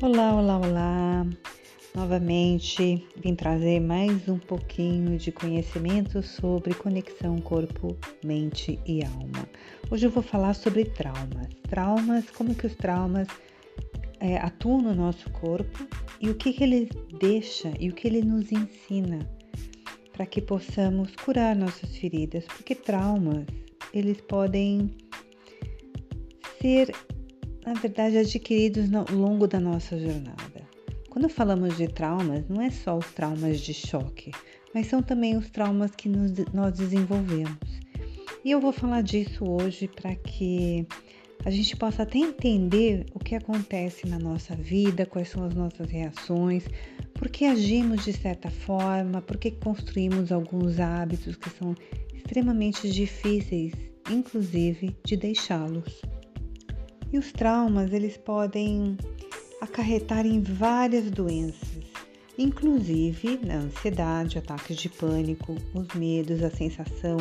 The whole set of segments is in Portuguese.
Olá, olá, olá! Novamente vim trazer mais um pouquinho de conhecimento sobre conexão corpo, mente e alma. Hoje eu vou falar sobre traumas. Traumas, como que os traumas é, atuam no nosso corpo e o que, que ele deixa e o que ele nos ensina para que possamos curar nossas feridas, porque traumas eles podem ser na verdade, adquiridos ao longo da nossa jornada. Quando falamos de traumas, não é só os traumas de choque, mas são também os traumas que nos, nós desenvolvemos. E eu vou falar disso hoje para que a gente possa até entender o que acontece na nossa vida, quais são as nossas reações, por que agimos de certa forma, por que construímos alguns hábitos que são extremamente difíceis, inclusive de deixá-los. E os traumas, eles podem acarretar em várias doenças, inclusive na ansiedade, ataques de pânico, os medos, a sensação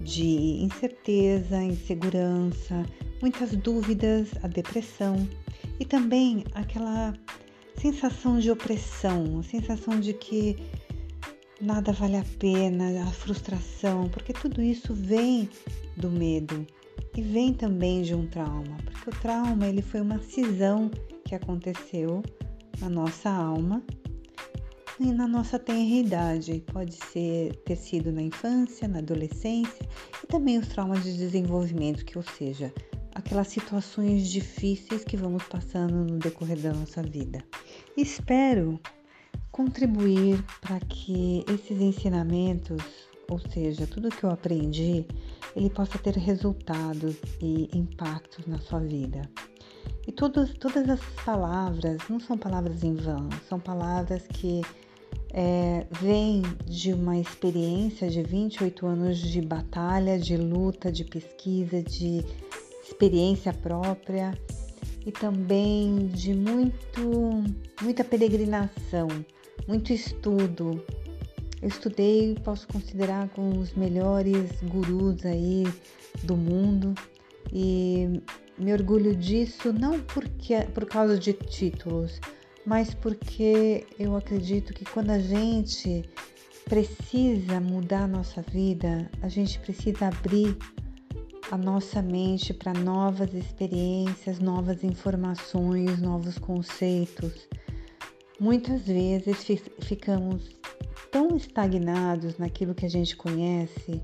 de incerteza, insegurança, muitas dúvidas, a depressão e também aquela sensação de opressão, a sensação de que nada vale a pena, a frustração, porque tudo isso vem do medo e vem também de um trauma, porque o trauma ele foi uma cisão que aconteceu na nossa alma e na nossa tenridade. Pode ser ter sido na infância, na adolescência e também os traumas de desenvolvimento, que ou seja, aquelas situações difíceis que vamos passando no decorrer da nossa vida. Espero contribuir para que esses ensinamentos, ou seja, tudo que eu aprendi, ele possa ter resultados e impactos na sua vida. E todos, todas as palavras não são palavras em vão, são palavras que é, vêm de uma experiência de 28 anos de batalha, de luta, de pesquisa, de experiência própria e também de muito, muita peregrinação, muito estudo, eu estudei, posso considerar com os melhores gurus aí do mundo e me orgulho disso não porque por causa de títulos, mas porque eu acredito que quando a gente precisa mudar a nossa vida, a gente precisa abrir a nossa mente para novas experiências, novas informações, novos conceitos. Muitas vezes ficamos tão estagnados naquilo que a gente conhece,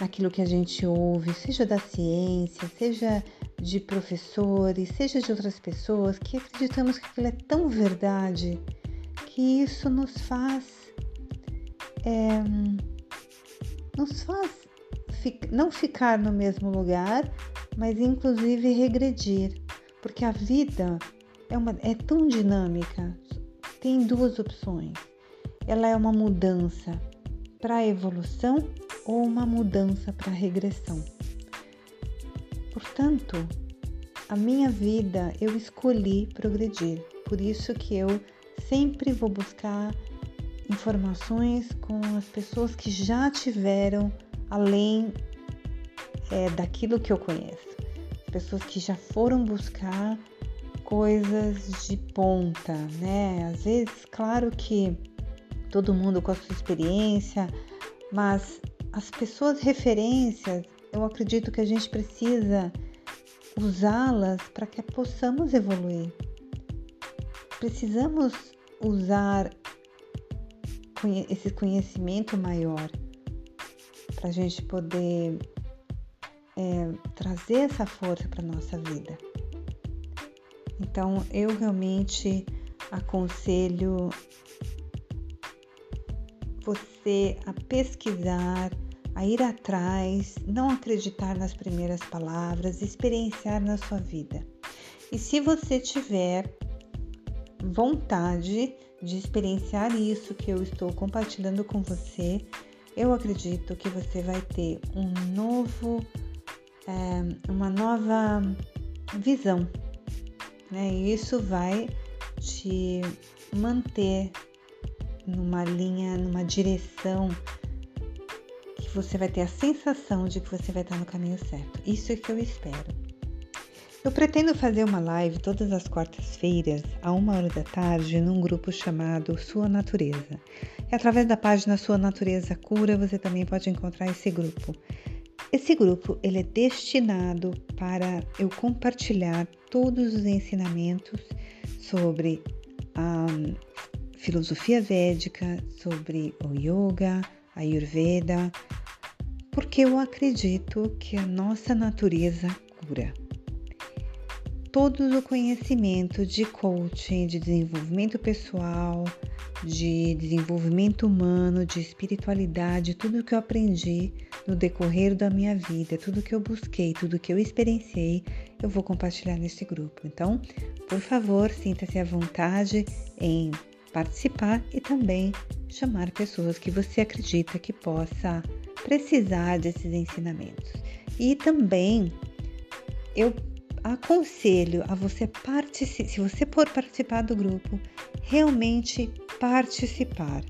naquilo que a gente ouve, seja da ciência, seja de professores, seja de outras pessoas, que acreditamos que aquilo é tão verdade que isso nos faz. É, nos faz não ficar no mesmo lugar, mas inclusive regredir, porque a vida é, uma, é tão dinâmica, tem duas opções ela é uma mudança para a evolução ou uma mudança para a regressão. Portanto, a minha vida eu escolhi progredir, por isso que eu sempre vou buscar informações com as pessoas que já tiveram além é, daquilo que eu conheço, pessoas que já foram buscar coisas de ponta, né? Às vezes, claro que todo mundo com a sua experiência, mas as pessoas referências, eu acredito que a gente precisa usá-las para que possamos evoluir. Precisamos usar esse conhecimento maior para a gente poder é, trazer essa força para nossa vida. Então, eu realmente aconselho você a pesquisar, a ir atrás, não acreditar nas primeiras palavras, experienciar na sua vida. E se você tiver vontade de experienciar isso que eu estou compartilhando com você, eu acredito que você vai ter um novo, é, uma nova visão, né? E isso vai te manter numa linha, numa direção que você vai ter a sensação de que você vai estar no caminho certo. Isso é que eu espero. Eu pretendo fazer uma live todas as quartas-feiras, a uma hora da tarde, num grupo chamado Sua Natureza. E através da página Sua Natureza Cura, você também pode encontrar esse grupo. Esse grupo ele é destinado para eu compartilhar todos os ensinamentos sobre a filosofia védica, sobre o yoga, a ayurveda, porque eu acredito que a nossa natureza cura todo o conhecimento de coaching, de desenvolvimento pessoal, de desenvolvimento humano, de espiritualidade, tudo que eu aprendi no decorrer da minha vida, tudo que eu busquei, tudo que eu experienciei, eu vou compartilhar nesse grupo. Então, por favor, sinta-se à vontade em participar e também chamar pessoas que você acredita que possa precisar desses ensinamentos. E também eu aconselho a você participar, se você for participar do grupo, realmente participar,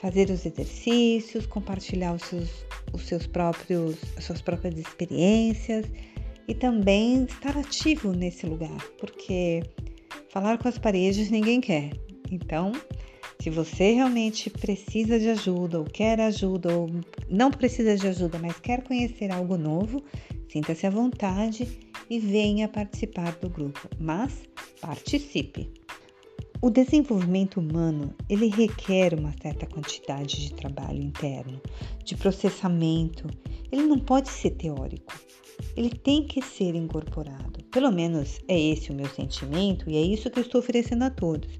fazer os exercícios, compartilhar os seus, os seus próprios, as suas próprias experiências e também estar ativo nesse lugar, porque falar com as paredes ninguém quer. Então, se você realmente precisa de ajuda, ou quer ajuda, ou não precisa de ajuda, mas quer conhecer algo novo, sinta-se à vontade e venha participar do grupo, mas participe. O desenvolvimento humano, ele requer uma certa quantidade de trabalho interno, de processamento. Ele não pode ser teórico. Ele tem que ser incorporado. Pelo menos é esse o meu sentimento e é isso que eu estou oferecendo a todos.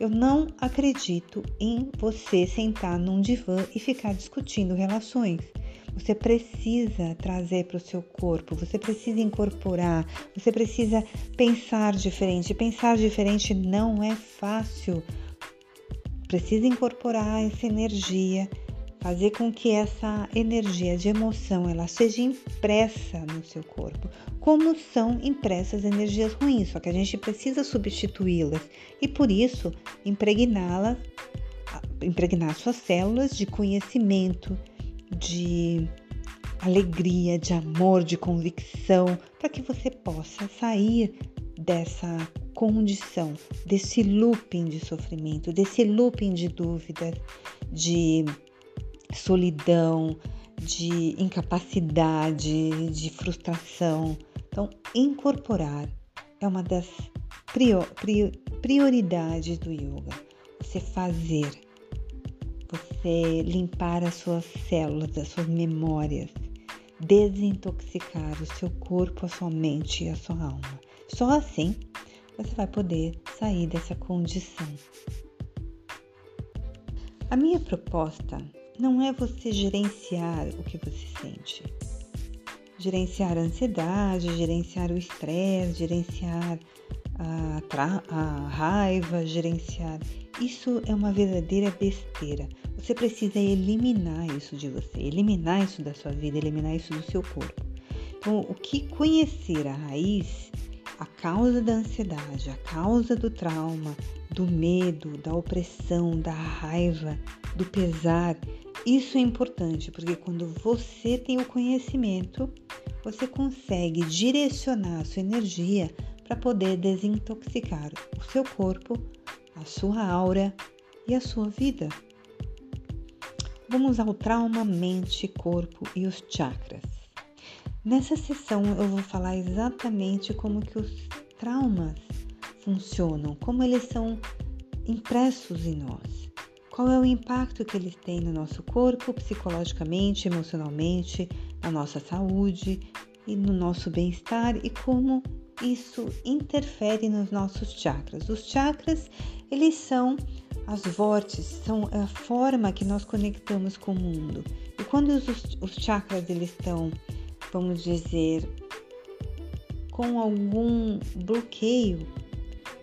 Eu não acredito em você sentar num divã e ficar discutindo relações. Você precisa trazer para o seu corpo, você precisa incorporar, você precisa pensar diferente. Pensar diferente não é fácil. Precisa incorporar essa energia, fazer com que essa energia de emoção ela seja impressa no seu corpo, como são impressas energias ruins, só que a gente precisa substituí-las e por isso impregná-las, impregnar suas células de conhecimento, de alegria, de amor, de convicção, para que você possa sair dessa condição, desse looping de sofrimento, desse looping de dúvidas, de solidão, de incapacidade, de frustração. Então, incorporar é uma das prioridades do yoga. Você fazer você limpar as suas células, as suas memórias, desintoxicar o seu corpo, a sua mente e a sua alma. Só assim você vai poder sair dessa condição. A minha proposta não é você gerenciar o que você sente. Gerenciar a ansiedade, gerenciar o estresse, gerenciar a, a raiva, gerenciar. Isso é uma verdadeira besteira. Você precisa eliminar isso de você, eliminar isso da sua vida, eliminar isso do seu corpo. Então, o que conhecer a raiz, a causa da ansiedade, a causa do trauma, do medo, da opressão, da raiva, do pesar, isso é importante, porque quando você tem o conhecimento, você consegue direcionar a sua energia para poder desintoxicar o seu corpo, a sua aura e a sua vida. Vamos ao trauma, mente, corpo e os chakras. Nessa sessão eu vou falar exatamente como que os traumas funcionam, como eles são impressos em nós. Qual é o impacto que eles têm no nosso corpo, psicologicamente, emocionalmente, na nossa saúde e no nosso bem-estar e como isso interfere nos nossos chakras. Os chakras, eles são as vórtices, são a forma que nós conectamos com o mundo. E quando os, os chakras eles estão, vamos dizer, com algum bloqueio,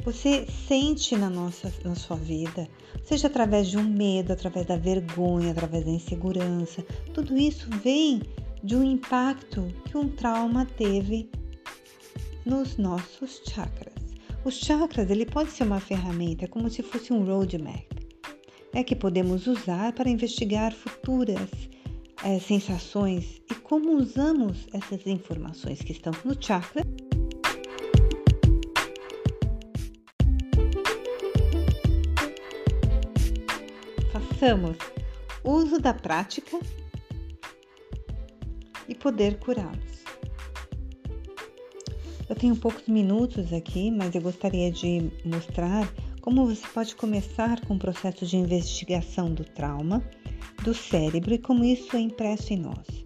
você sente na, nossa, na sua vida, seja através de um medo, através da vergonha, através da insegurança, tudo isso vem de um impacto que um trauma teve nos nossos chakras. Os chakras ele pode ser uma ferramenta como se fosse um roadmap, é que podemos usar para investigar futuras é, sensações e como usamos essas informações que estão no chakra façamos uso da prática e poder curá-los. Eu tenho poucos minutos aqui, mas eu gostaria de mostrar como você pode começar com o processo de investigação do trauma, do cérebro e como isso é impresso em nós.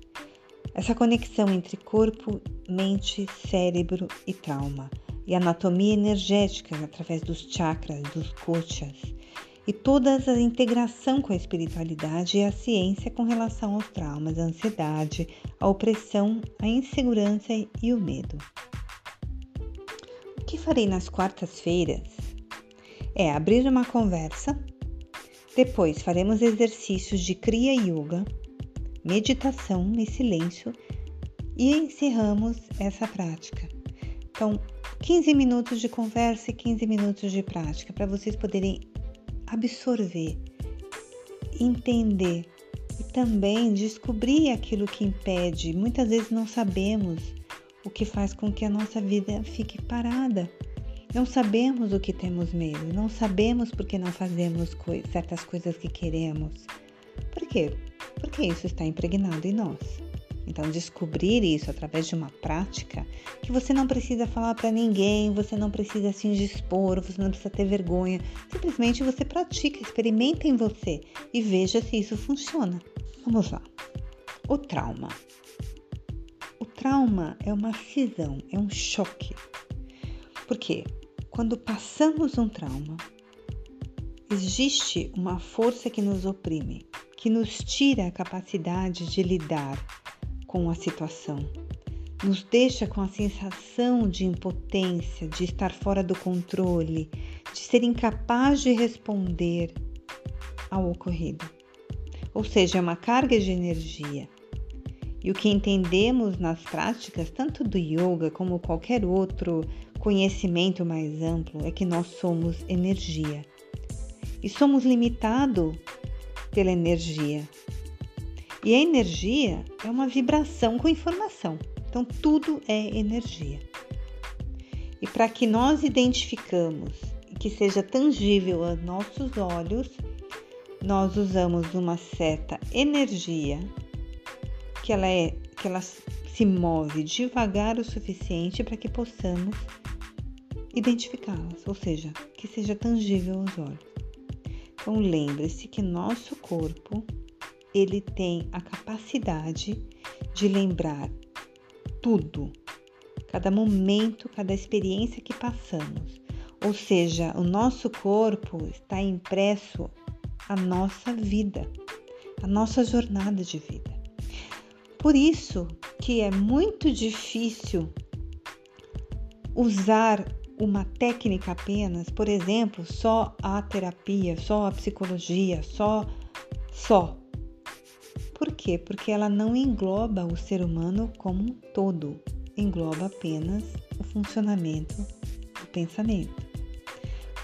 Essa conexão entre corpo, mente, cérebro e trauma, e anatomia energética através dos chakras, dos kochas, e toda a integração com a espiritualidade e a ciência com relação aos traumas, a ansiedade, a opressão, a insegurança e o medo. O que farei nas quartas-feiras é abrir uma conversa, depois faremos exercícios de Kriya Yoga, meditação e silêncio e encerramos essa prática. Então, 15 minutos de conversa e 15 minutos de prática para vocês poderem absorver, entender e também descobrir aquilo que impede. Muitas vezes não sabemos o que faz com que a nossa vida fique parada não sabemos o que temos medo, não sabemos porque não fazemos certas coisas que queremos. Por quê? Porque isso está impregnado em nós. Então, descobrir isso através de uma prática que você não precisa falar para ninguém, você não precisa se indispor, você não precisa ter vergonha. Simplesmente você pratica, experimenta em você e veja se isso funciona. Vamos lá. O trauma. O trauma é uma cisão, é um choque. Por quê? Quando passamos um trauma, existe uma força que nos oprime, que nos tira a capacidade de lidar com a situação, nos deixa com a sensação de impotência, de estar fora do controle, de ser incapaz de responder ao ocorrido. Ou seja, é uma carga de energia. E o que entendemos nas práticas, tanto do yoga como qualquer outro conhecimento mais amplo é que nós somos energia e somos limitados pela energia. E a energia é uma vibração com informação, então tudo é energia. E para que nós identificamos e que seja tangível aos nossos olhos, nós usamos uma certa energia que ela é que ela se move devagar o suficiente para que possamos identificá-las, ou seja, que seja tangível aos olhos. Então lembre-se que nosso corpo ele tem a capacidade de lembrar tudo, cada momento, cada experiência que passamos. Ou seja, o nosso corpo está impresso a nossa vida, a nossa jornada de vida. Por isso que é muito difícil usar uma técnica apenas, por exemplo, só a terapia, só a psicologia, só só. Por quê? Porque ela não engloba o ser humano como um todo, engloba apenas o funcionamento do pensamento.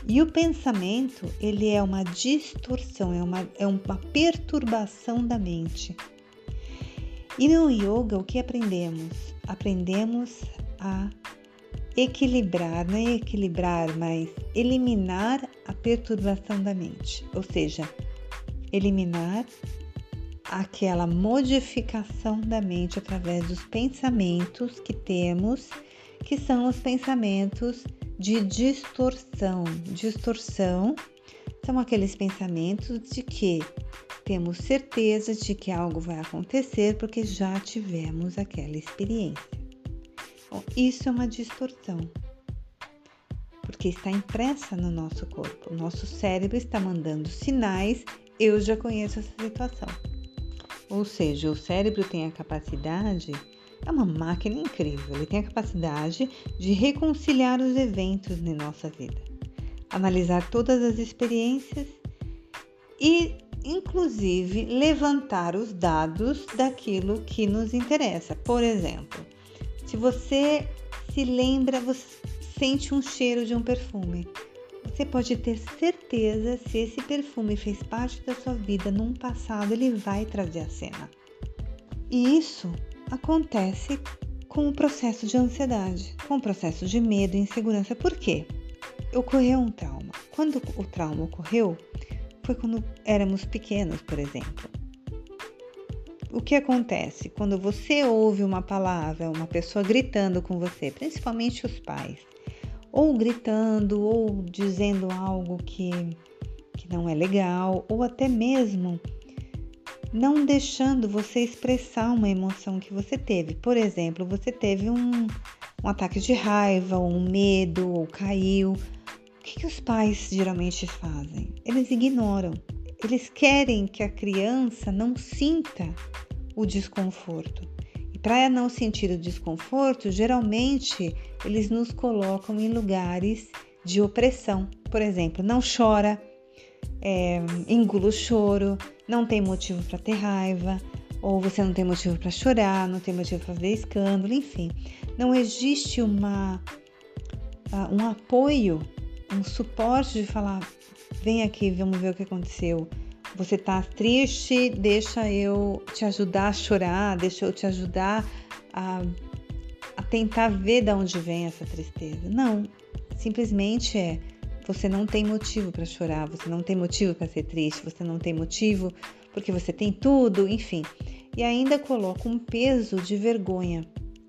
E o pensamento, ele é uma distorção, é uma, é uma perturbação da mente. E no yoga, o que aprendemos? Aprendemos a equilibrar, não é equilibrar, mas eliminar a perturbação da mente, ou seja, eliminar aquela modificação da mente através dos pensamentos que temos, que são os pensamentos de distorção. Distorção são aqueles pensamentos de que temos certeza de que algo vai acontecer porque já tivemos aquela experiência. Bom, isso é uma distorção, porque está impressa no nosso corpo. O nosso cérebro está mandando sinais, eu já conheço essa situação. Ou seja, o cérebro tem a capacidade, é uma máquina incrível, ele tem a capacidade de reconciliar os eventos na nossa vida, analisar todas as experiências e, inclusive, levantar os dados daquilo que nos interessa. Por exemplo, se você se lembra, você sente um cheiro de um perfume. Você pode ter certeza se esse perfume fez parte da sua vida num passado, ele vai trazer a cena. E isso acontece com o processo de ansiedade, com o processo de medo e insegurança. Por quê? Ocorreu um trauma. Quando o trauma ocorreu, foi quando éramos pequenos, por exemplo. O que acontece quando você ouve uma palavra, uma pessoa gritando com você, principalmente os pais, ou gritando, ou dizendo algo que, que não é legal, ou até mesmo não deixando você expressar uma emoção que você teve. Por exemplo, você teve um, um ataque de raiva, ou um medo, ou caiu. O que, que os pais geralmente fazem? Eles ignoram. Eles querem que a criança não sinta o desconforto. Para não sentir o desconforto, geralmente eles nos colocam em lugares de opressão. Por exemplo, não chora, é, engula o choro, não tem motivo para ter raiva, ou você não tem motivo para chorar, não tem motivo para fazer escândalo, enfim. Não existe uma, uh, um apoio, um suporte de falar: vem aqui, vamos ver o que aconteceu. Você está triste, deixa eu te ajudar a chorar, deixa eu te ajudar a, a tentar ver de onde vem essa tristeza. Não, simplesmente é você não tem motivo para chorar, você não tem motivo para ser triste, você não tem motivo porque você tem tudo, enfim. E ainda coloca um peso de vergonha.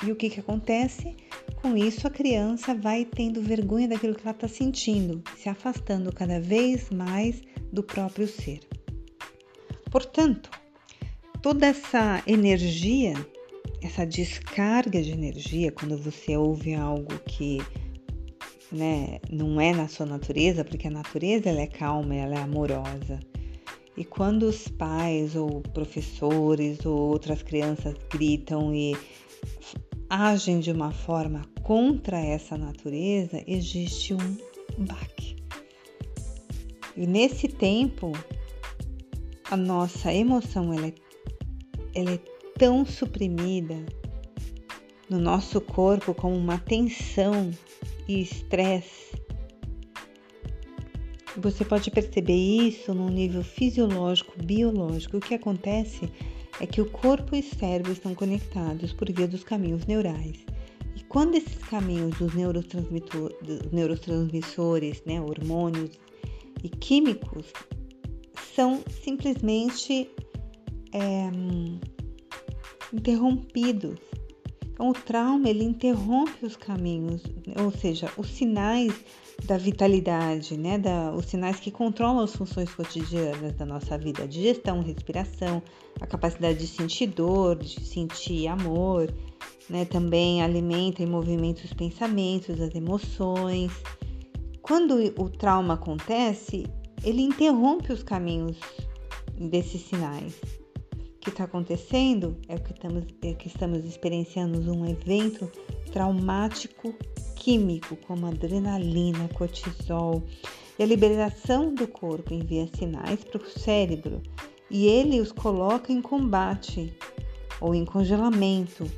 E o que, que acontece? Com isso, a criança vai tendo vergonha daquilo que ela está sentindo, se afastando cada vez mais do próprio ser. Portanto, toda essa energia, essa descarga de energia, quando você ouve algo que né, não é na sua natureza, porque a natureza ela é calma, ela é amorosa. E quando os pais ou professores ou outras crianças gritam e agem de uma forma contra essa natureza, existe um baque. E nesse tempo, a nossa emoção ela é, ela é tão suprimida no nosso corpo como uma tensão e estresse. Você pode perceber isso no nível fisiológico, biológico. O que acontece é que o corpo e o cérebro estão conectados por via dos caminhos neurais. E quando esses caminhos dos neurotransmissores, né, hormônios e químicos, são simplesmente é, interrompidos então, o trauma ele interrompe os caminhos, ou seja, os sinais da vitalidade, né? Da, os sinais que controlam as funções cotidianas da nossa vida, a digestão, respiração, a capacidade de sentir dor, de sentir amor, né? Também alimenta e movimenta os pensamentos, as emoções. Quando o trauma acontece, ele interrompe os caminhos desses sinais que está acontecendo é que estamos, é que estamos experienciando um evento traumático químico, como adrenalina, cortisol, e a liberação do corpo envia sinais para o cérebro e ele os coloca em combate, ou em congelamento,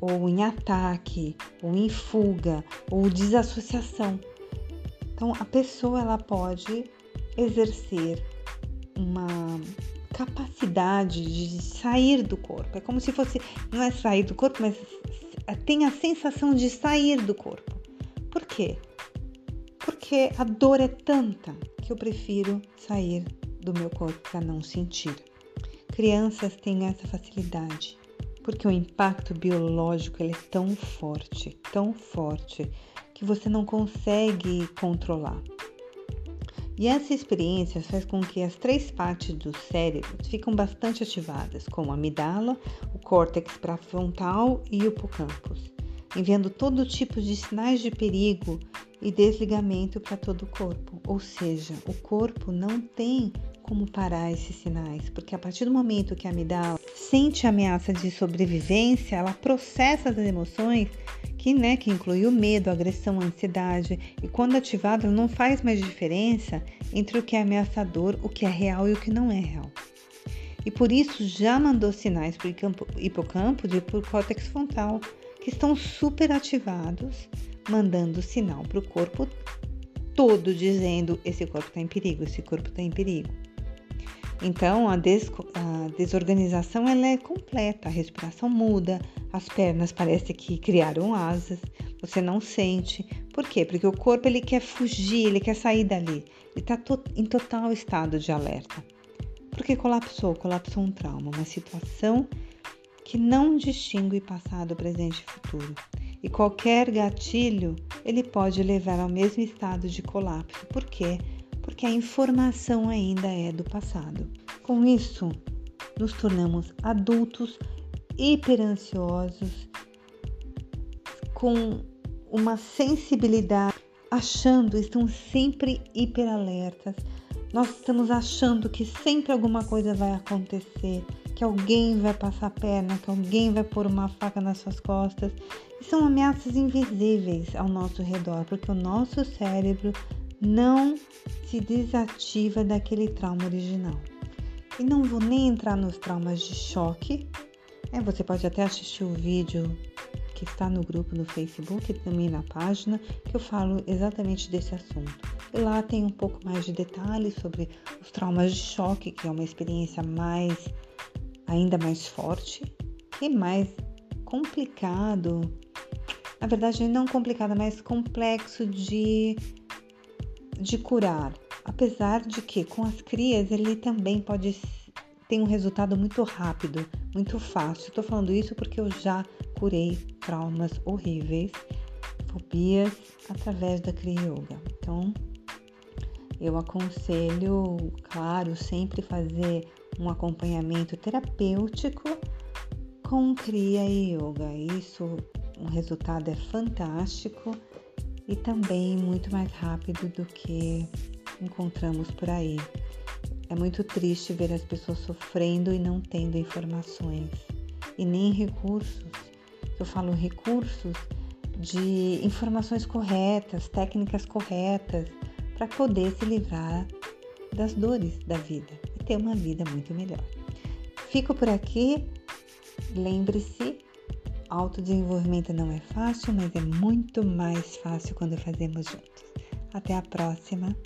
ou em ataque, ou em fuga, ou desassociação. Então a pessoa ela pode exercer uma capacidade de sair do corpo. É como se fosse, não é sair do corpo, mas tem a sensação de sair do corpo. Por quê? Porque a dor é tanta que eu prefiro sair do meu corpo para não sentir. Crianças têm essa facilidade, porque o impacto biológico ele é tão forte, tão forte, que você não consegue controlar. E essa experiência faz com que as três partes do cérebro ficam bastante ativadas, como a amidala, o córtex pré-frontal e o hippocampus, enviando todo tipo de sinais de perigo e desligamento para todo o corpo. Ou seja, o corpo não tem como parar esses sinais, porque a partir do momento que a amidala sente a ameaça de sobrevivência, ela processa as emoções que, né, que inclui o medo, a agressão, a ansiedade, e quando ativado não faz mais diferença entre o que é ameaçador, o que é real e o que não é real. E por isso já mandou sinais para o hipocampo e para o córtex frontal, que estão super ativados, mandando sinal para o corpo todo, dizendo: esse corpo está em perigo, esse corpo está em perigo. Então, a, des a, desorganização ela é completa, a respiração muda, as pernas parece que criaram asas, você não sente. Por quê? Porque o corpo ele quer fugir, ele quer sair dali. Ele está to em total estado de alerta. Porque colapsou, colapsou um trauma, uma situação que não distingue passado, presente e futuro. E qualquer gatilho, ele pode levar ao mesmo estado de colapso. Por quê? Porque a informação ainda é do passado. Com isso, nos tornamos adultos hiperansiosos, com uma sensibilidade, achando, estão sempre hiperalertas. Nós estamos achando que sempre alguma coisa vai acontecer, que alguém vai passar a perna, que alguém vai pôr uma faca nas suas costas. E são ameaças invisíveis ao nosso redor, porque o nosso cérebro não se desativa daquele trauma original. E não vou nem entrar nos traumas de choque. É, você pode até assistir o vídeo que está no grupo no Facebook e também na página, que eu falo exatamente desse assunto. E lá tem um pouco mais de detalhes sobre os traumas de choque, que é uma experiência mais ainda mais forte e mais complicado. Na verdade, não complicado, mas complexo de, de curar. Apesar de que com as crias ele também pode ter um resultado muito rápido, muito fácil. Estou falando isso porque eu já curei traumas horríveis, fobias através da Kriya Yoga. Então, eu aconselho, claro, sempre fazer um acompanhamento terapêutico com Kriya Yoga. Isso, o resultado é fantástico e também muito mais rápido do que encontramos por aí. É muito triste ver as pessoas sofrendo e não tendo informações e nem recursos eu falo recursos de informações corretas, técnicas corretas, para poder se livrar das dores da vida e ter uma vida muito melhor. Fico por aqui. Lembre-se, autodesenvolvimento não é fácil, mas é muito mais fácil quando fazemos juntos. Até a próxima.